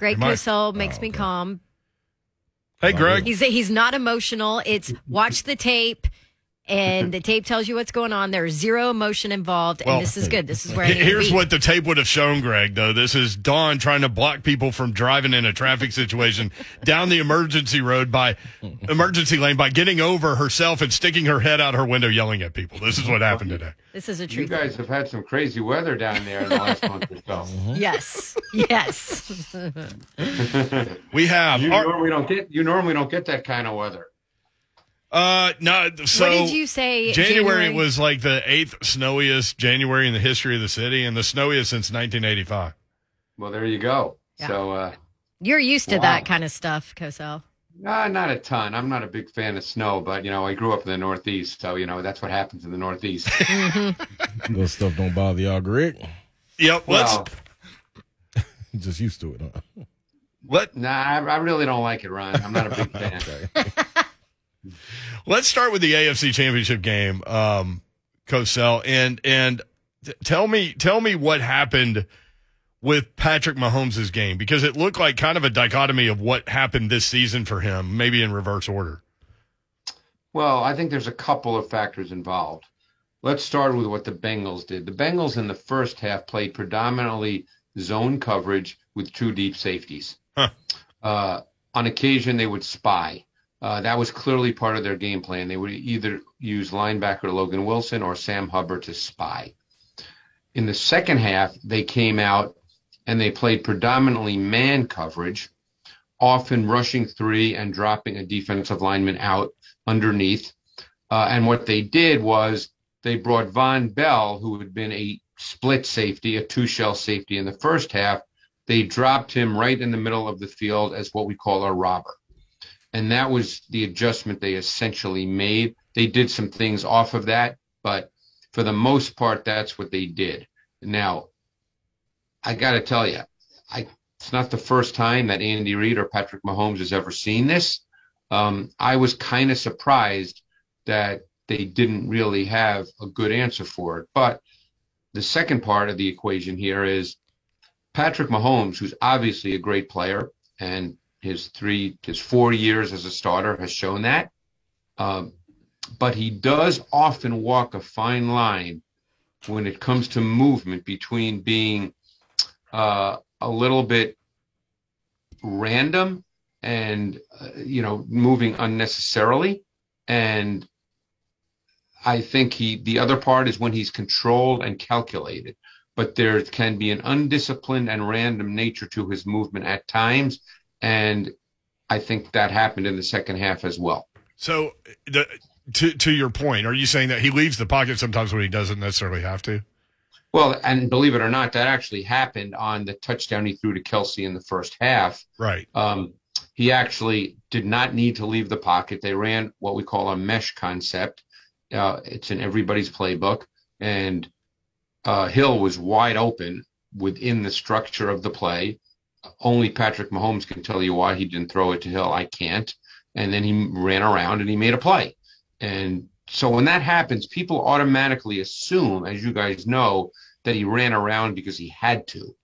Greg Am I- Cosell makes Oh, me calm. Hey, Greg. He's he's not emotional. It's watch the tape, and the tape tells you what's going on. There's zero emotion involved, Well, and this is good. This is where I He- need to Here's be. what the tape would have shown, Greg, though. This is Dawn trying to block people from driving in a traffic situation down the emergency road by emergency lane by getting over herself and sticking her head out her window yelling at people. This is what happened today. This is a true. You truth. guys have had some crazy weather down there in the last month or so. Mm-hmm. Yes, yes. We have. You our- normally don't get you normally don't get that kind of weather. Uh, no, so what did you say? January, was like the eighth snowiest January in the history of the city and the snowiest since 1985. Well, there you go. Yeah. So, uh, You're used to Wow. that kind of stuff, Cosell. nah, not a ton. I'm not a big fan of snow, but you know, I grew up in the Northeast, so you know that's what happens in the Northeast. Those stuff don't bother y'all, Greg. Yep. Let's well, just used to it, huh? let nah, I, I really don't like it, Ron. I'm not a big fan. Let's start with the AFC Championship game, um, Cosell, and and t- tell me tell me what happened with Patrick Mahomes' game because it looked like kind of a dichotomy of what happened this season for him, maybe in reverse order. Well, I think there's a couple of factors involved. Let's start with what the Bengals did. The Bengals in the first half played predominantly zone coverage with two deep safeties. Huh. Uh, on occasion, they would spy. Uh, that was clearly part of their game plan. They would either use linebacker Logan Wilson or Sam Hubbard to spy. In the second half, they came out and they played predominantly man coverage, often rushing three and dropping a defensive lineman out underneath. Uh, and what they did was they brought Vonn Bell, who had been a split safety, a two shell safety in the first half. They dropped him right in the middle of the field as what we call a robber. And that was the adjustment they essentially made. They did some things off of that, but for the most part, that's what they did. Now, I got to tell you, I, it's not the first time that Andy Reid or Patrick Mahomes has ever seen this. Um, I was kind of surprised that they didn't really have a good answer for it. But the second part of the equation here is Patrick Mahomes, who's obviously a great player, and his three, his four years as a starter has shown that. Um, but he does often walk a fine line when it comes to movement between being uh, a little bit random and uh, you know moving unnecessarily and i think he the other part is when he's controlled and calculated but there can be an undisciplined and random nature to his movement at times and i think that happened in the second half as well So, the, to to your point, are you saying that he leaves the pocket sometimes when he doesn't necessarily have to? well and believe it or not that actually happened on the touchdown he threw to Kelce in the first half Right. Um, he actually did not need to leave the pocket. They ran what we call a mesh concept. Uh, it's in everybody's playbook, and uh, Hill was wide open within the structure of the play. Only Patrick Mahomes can tell you why he didn't throw it to Hill. I can't. And then he ran around and he made a play. And so when that happens, people automatically assume, as you guys know, that he ran around because he had to.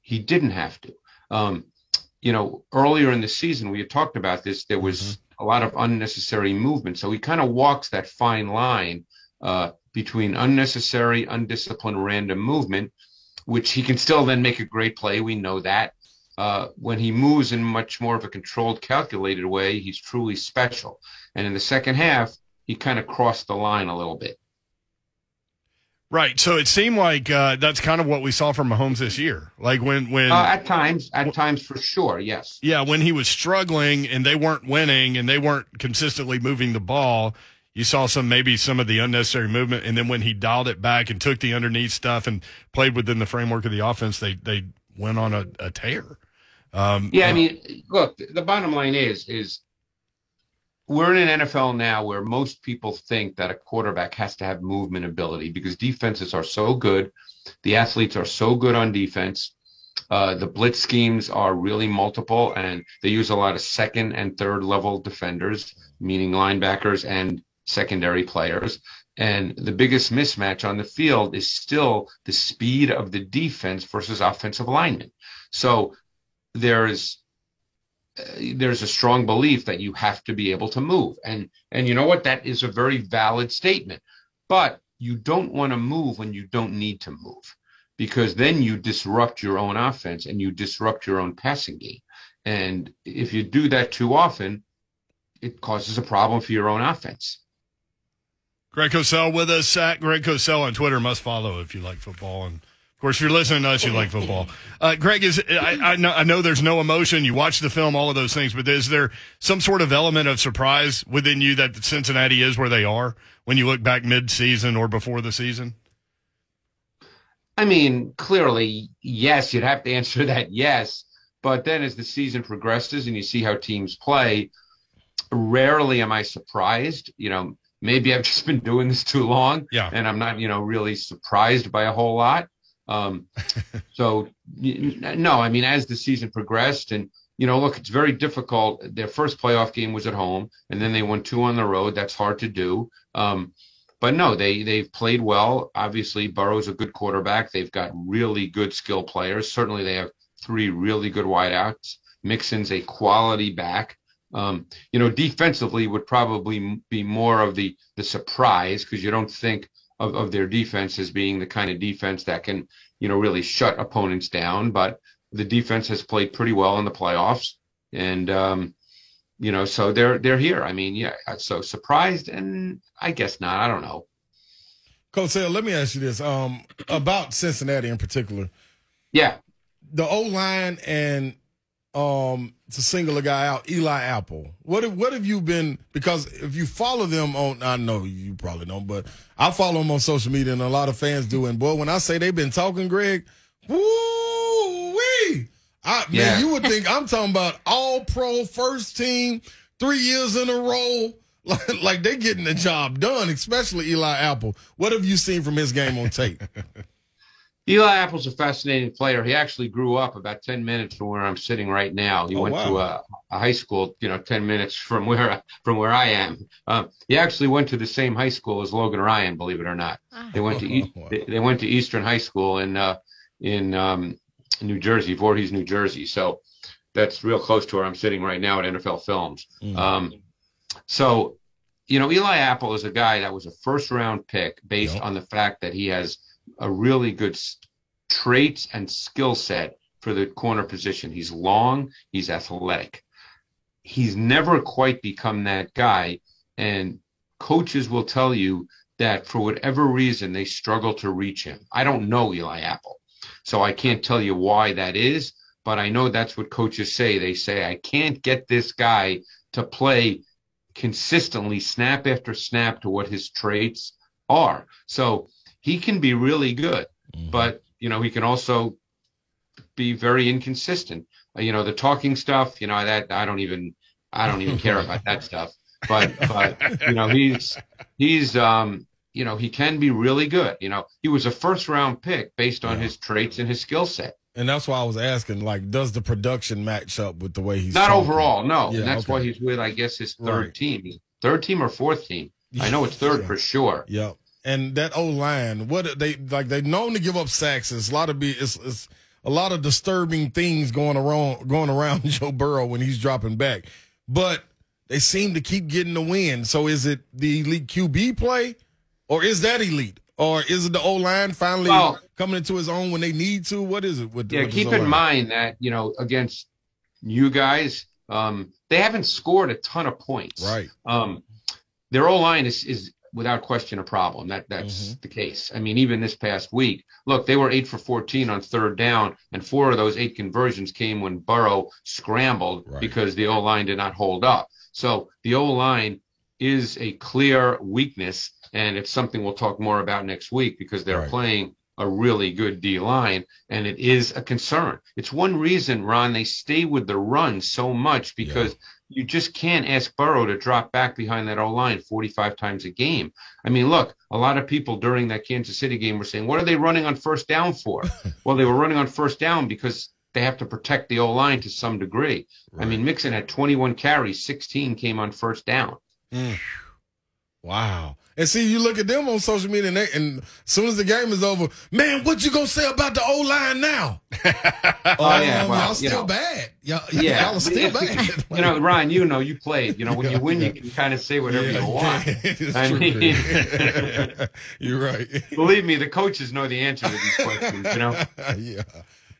He didn't have to. Um, you know, earlier in the season, we had talked about this. There was a lot of unnecessary movement. So he kind of walks that fine line uh, between unnecessary, undisciplined, random movement, which he can still then make a great play. We know that. Uh, when he moves in much more of a controlled, calculated way, he's truly special. And in the second half, he kind of crossed the line a little bit. Right. So it seemed like uh, that's kind of what we saw from Mahomes this year. Like when when Uh, at times, at times for sure, yes. Yeah, when he was struggling and they weren't winning and they weren't consistently moving the ball, you saw some maybe some of the unnecessary movement. And then when he dialed it back and took the underneath stuff and played within the framework of the offense, they they went on a, a tear. Um, Yeah, I mean, look, the bottom line is is we're in an NFL now where most people think that a quarterback has to have movement ability because defenses are so good, the athletes are so good on defense. Uh, the blitz schemes are really multiple, and they use a lot of second and third level defenders, meaning linebackers and secondary players. And the biggest mismatch on the field is still the speed of the defense versus offensive linemen. So there's uh, there's a strong belief that you have to be able to move. And and you know what? That is a very valid statement. But you don't want to move when you don't need to move because then you disrupt your own offense and you disrupt your own passing game. And if you do that too often, it causes a problem for your own offense. Greg Cosell with us at Greg Cosell on Twitter. Must follow if you like football. And course, if you're listening to us, you like football. Uh, Greg, is I, I, know, I know there's no emotion. You watch the film, all of those things, but is there some sort of element of surprise within you that Cincinnati is where they are when you look back mid-season or before the season? I mean, clearly, yes, you'd have to answer that yes. But then as the season progresses and you see how teams play, rarely am I surprised. You know, maybe I've just been doing this too long yeah. and I'm not, you know, really surprised by a whole lot. Um, so no, I mean, as the season progressed and, you know, look, it's very difficult. Their first playoff game was at home and then they won two on the road. That's hard to do. Um, but no, they, they've played well. Obviously Burrow's a good quarterback. They've got really good skill players. Certainly they have three really good wideouts. Mixon's a quality back. Um, you know, defensively would probably be more of the the surprise because you don't think of, of their defense as being the kind of defense that can, you know, really shut opponents down. But the defense has played pretty well in the playoffs, and um, you know, so they're they're here. I mean, yeah, so surprised, and I guess not. I don't know. Coach let me ask you this um, about Cincinnati in particular. Yeah, the O line and um, to single a guy out, Eli Apple. What have, what have you been? Because if you follow them on, I know you probably don't, but I follow them on social media, and a lot of fans do. And boy, when I say they've been talking, Greg, woo wee, I yeah. man, you would think I'm talking about all pro first team, three years in a row. Like, like they're getting the job done, especially Eli Apple. What have you seen from his game on tape? Eli Apple's a fascinating player. He actually grew up about 10 minutes from where I'm sitting right now. He oh, went wow. to a, a, high school, you know, 10 minutes from where from where I am. Uh, he actually went to the same high school as Logan Ryan, believe it or not. Ah. They went to oh, wow. they, they, went to Eastern High School in uh, in um, New Jersey, Voorhees, New Jersey. So that's real close to where I'm sitting right now at NFL Films. Mm. Um, so, you know, Eli Apple is a guy that was a first round pick based yep. on the fact that he has – a really good traits and skill set for the corner position. He's long, he's athletic. He's never quite become that guy. And coaches will tell you that for whatever reason, they struggle to reach him. I don't know Eli Apple, so I can't tell you why that is, but I know that's what coaches say. They say, I can't get this guy to play consistently, snap after snap, to what his traits are. So he can be really good, mm-hmm. but you know he can also be very inconsistent. Uh, you know the talking stuff. You know that I don't even I don't even care about that stuff. But but you know he's he's um you know he can be really good. You know he was a first round pick based on yeah. his traits and his skill set. And that's why I was asking, like, does the production match up with the way he's not talking? overall? No, yeah, and that's okay. why he's with, I guess, his third right. team, third team or fourth team. I know it's third yeah. for sure. Yep and that O line, what they like, they known to give up sacks. It's a lot of be, it's, it's a lot of disturbing things going around, going around Joe Burrow when he's dropping back, but they seem to keep getting the win. So is it the elite QB play, or is that elite, or is it the O line finally well, coming into his own when they need to? What is it? With yeah, with keep in mind that you know against you guys, um, they haven't scored a ton of points. Right. Um, their O line is is without question a problem. That that's mm-hmm. the case. I mean, even this past week, look, they were eight for 14 on third down, and four of those eight conversions came when Burrow scrambled right. because the O line did not hold up. So the O line is a clear weakness, and it's something we'll talk more about next week because they're right. playing a really good D line, and it is a concern. It's one reason, Ron, they stay with the run so much because yeah you just can't ask Burrow to drop back behind that O line 45 times a game. I mean, look, a lot of people during that Kansas City game were saying, what are they running on first down for? well, they were running on first down because they have to protect the O line to some degree. Right. I mean, Mixon had 21 carries, 16 came on first down. Mm. Wow. And see, you look at them on social media, and, they, and as soon as the game is over, man, what you gonna say about the O line now? Oh, yeah, Um, well, y'all still know. bad. Y'all, Yeah, y'all are still bad. you know, Ryan, you know, you played. You know, when you win, yeah. you can kind of say whatever Yeah, you want. it's I true. mean- you're right. Believe me, the coaches know the answer to these questions. You know, yeah.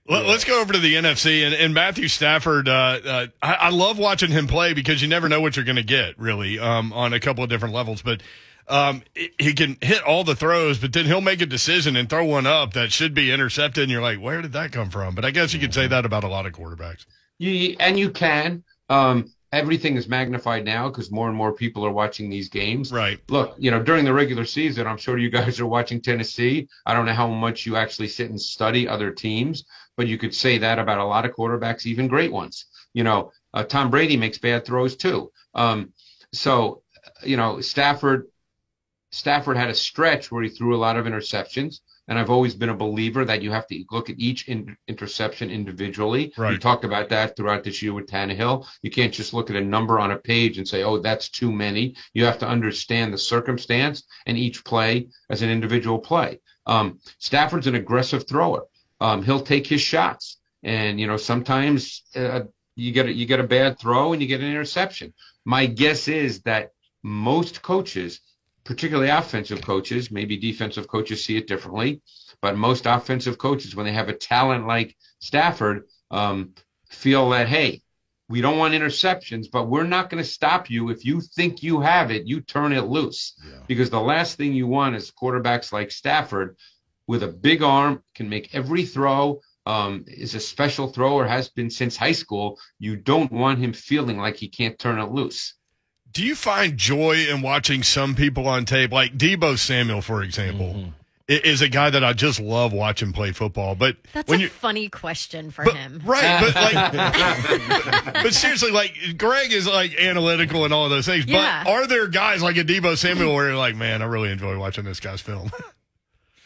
Let, us go over to the NFC and, and Matthew Stafford. Uh, uh, I, I love watching him play because you never know what you're going to get really um, on a couple of different levels. But um, he- can hit all the throws, but then he'll make a decision and throw one up that should be intercepted, and you're like, where did that come from? But I guess you could say that about a lot of quarterbacks. you, and you can. Um, everything is magnified now because more and more people are watching these games. Right. Look, you know, during the regular season, I'm sure you guys are watching Tennessee. I don't know how much you actually sit and study other teams, but you could say that about a lot of quarterbacks, even great ones. You know, uh, Tom Brady makes bad throws too. Um, so, you know, Stafford, Stafford had a stretch where he threw a lot of interceptions. And I've always been a believer that you have to look at each in, interception individually. We Right. talked about that throughout this year with Tannehill. You can't just look at a number on a page and say, oh, that's too many. You have to understand the circumstance and each play as an individual play. Um, Stafford's an aggressive thrower. Um, he'll take his shots. And, you know, sometimes uh, you get a, you get a bad throw and you get an interception. My guess is that most coaches particularly offensive coaches, maybe defensive coaches see it differently, but most offensive coaches, when they have a talent like Stafford, um, feel that, hey, we don't want interceptions, but we're not going to stop you. If you think you have it, you turn it loose. Yeah. Because the last thing you want is quarterbacks like Stafford with a big arm, can make every throw, um, is a special thrower, has been since high school. You don't want him feeling like he can't turn it loose. Do you find joy in watching some people on tape, like Deebo Samuel, for example, i- is a guy that I just love watching play football. But That's when a you funny question for but, him. right, but like, but seriously, like Greg is like analytical and all of those things. Yeah. But are there guys like a Deebo Samuel where you're like, man, I really enjoy watching this guy's film?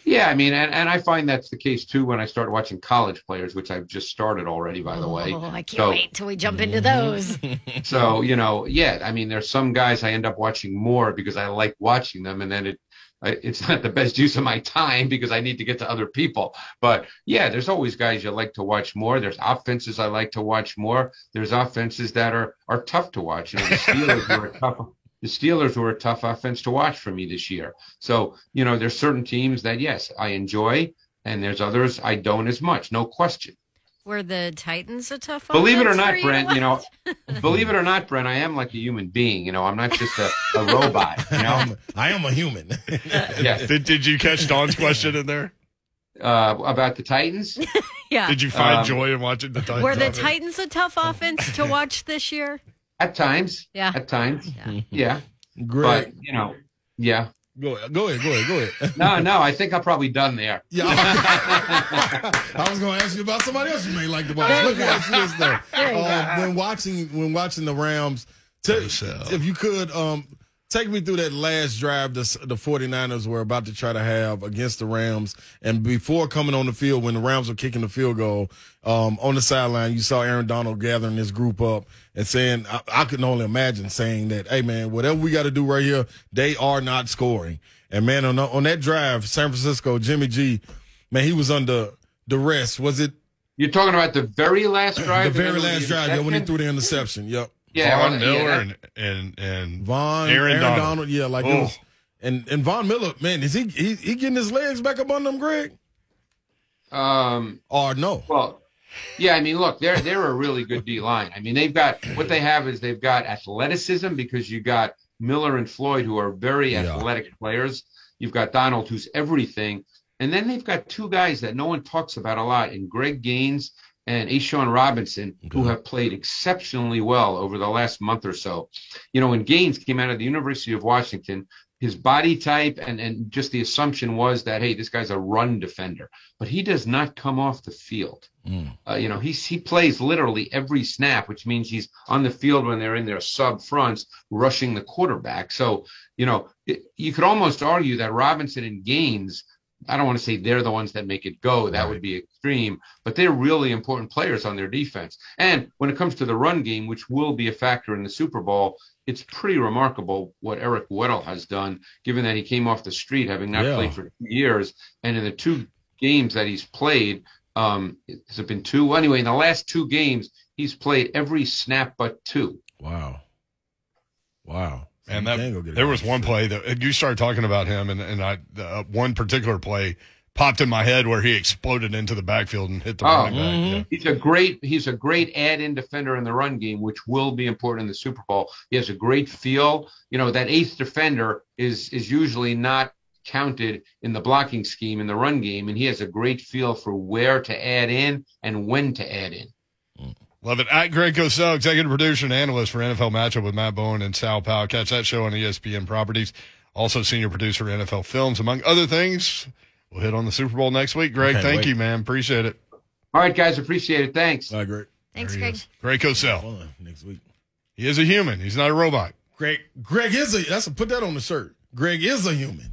Yeah, I mean, and, and I find that's the case too when I start watching college players, which I've just started already, by the way. Oh, I can't So- wait till we jump into those. So, you know, yeah, I mean, there's some guys I end up watching more because I like watching them, and then it, I- it's not the best use of my time because I need to get to other people. But yeah, there's always guys you like to watch more. There's offenses I like to watch more. There's offenses that are are tough to watch. You know, the Steelers were a tough. The Steelers were a tough offense to watch for me this year. So, you know, there's certain teams that yes, I enjoy, and there's others I don't as much. No question. Were the Titans a tough offense? Believe it or not, you Brent, to you know, believe it or not, Brent, I am like a human being. You know, I'm not just a, a robot. You know, I'm, I am a human. yeah. did Did you catch Don's question in there? Uh, about the Titans, Yeah. Did you find Um, joy in watching the Titans? Were the offense? Titans a tough offense to watch this year? At times, Yeah. at times, Yeah. yeah. Greg, But you know, yeah. go ahead, go ahead, go ahead, go ahead. No, no, I think I'm probably done there. Yeah, I was going to ask you about somebody else you may like to watch. There you Let me go. ask you this though: There uh, when watching when watching the Rams, t- Yourself. if you could um, take me through that last drive the, the 49ers were about to try to have against the Rams, and before coming on the field, when the Rams were kicking the field goal um, on the sideline, you saw Aaron Donald gathering this group up and saying, I, I can only imagine saying that, hey man, whatever we got to do right here, they are not scoring. And man, on on that drive, San Francisco, Jimmy G, man, he was under duress. Was it You're talking about the very last drive. the very last drive? Yeah, when he threw the interception. Yep. Yeah, Von well, Miller yeah, and and and Von Aaron Aaron, Donald. Donald. Yeah, like it Oh. was, and and Von Miller, man, is he he, he getting his legs back up on them, Greg? um, Or no? Well, yeah, I mean, look, they're they're a really good D line. I mean, they've got what they have is they've got athleticism because you got Miller and Floyd who are very Yeah. athletic players. You've got Donald who's everything, and then they've got two guys that no one talks about a lot in Greg Gaines and A'Shawn Robinson who have played exceptionally well over the last month or so. You know, when Gaines came out of the University of Washington, his body type and, and just the assumption was that, hey, this guy's a run defender, but he does not come off the field. Mm. Uh, you know, he's, he plays literally every snap, which means he's on the field when they're in their sub fronts rushing the quarterback. So, you know, it, you could almost argue that Robinson and Gaines I don't want to say they're the ones that make it go. That Right. would be extreme, but they're really important players on their defense. And when it comes to the run game, which will be a factor in the Super Bowl, it's pretty remarkable what Eric Weddle has done, given that he came off the street having not Yeah. played for two years. And in the two games that he's played, um, has it been two? Well, anyway, in the last two games, he's played every snap but two. Wow. Wow. And that can go get there was one play that you started talking about him, and and I uh, one particular play popped in my head where he exploded into the backfield and hit the Oh, running back. mhm. Yeah. He's a great he's a great add-in defender in the run game, which will be important in the Super Bowl. He has a great feel. You know that eighth defender is is usually not counted in the blocking scheme in the run game, and he has a great feel for where to add in and when to add in. Love it. At Greg Cosell, executive producer and analyst for NFL Matchup with Matt Bowen and Sal Powell. Catch that show on ESPN Properties. Also, senior producer NFL Films, among other things. We'll hit on the Super Bowl next week. Greg, thank wait. you, man. Appreciate it. All right, guys, appreciate it. Thanks. All right, great. Thanks, Greg. is. Greg Cosell. Next week. He is a human. He's not a robot. Greg, Greg is a. That's a, put that on the shirt. Greg is a human.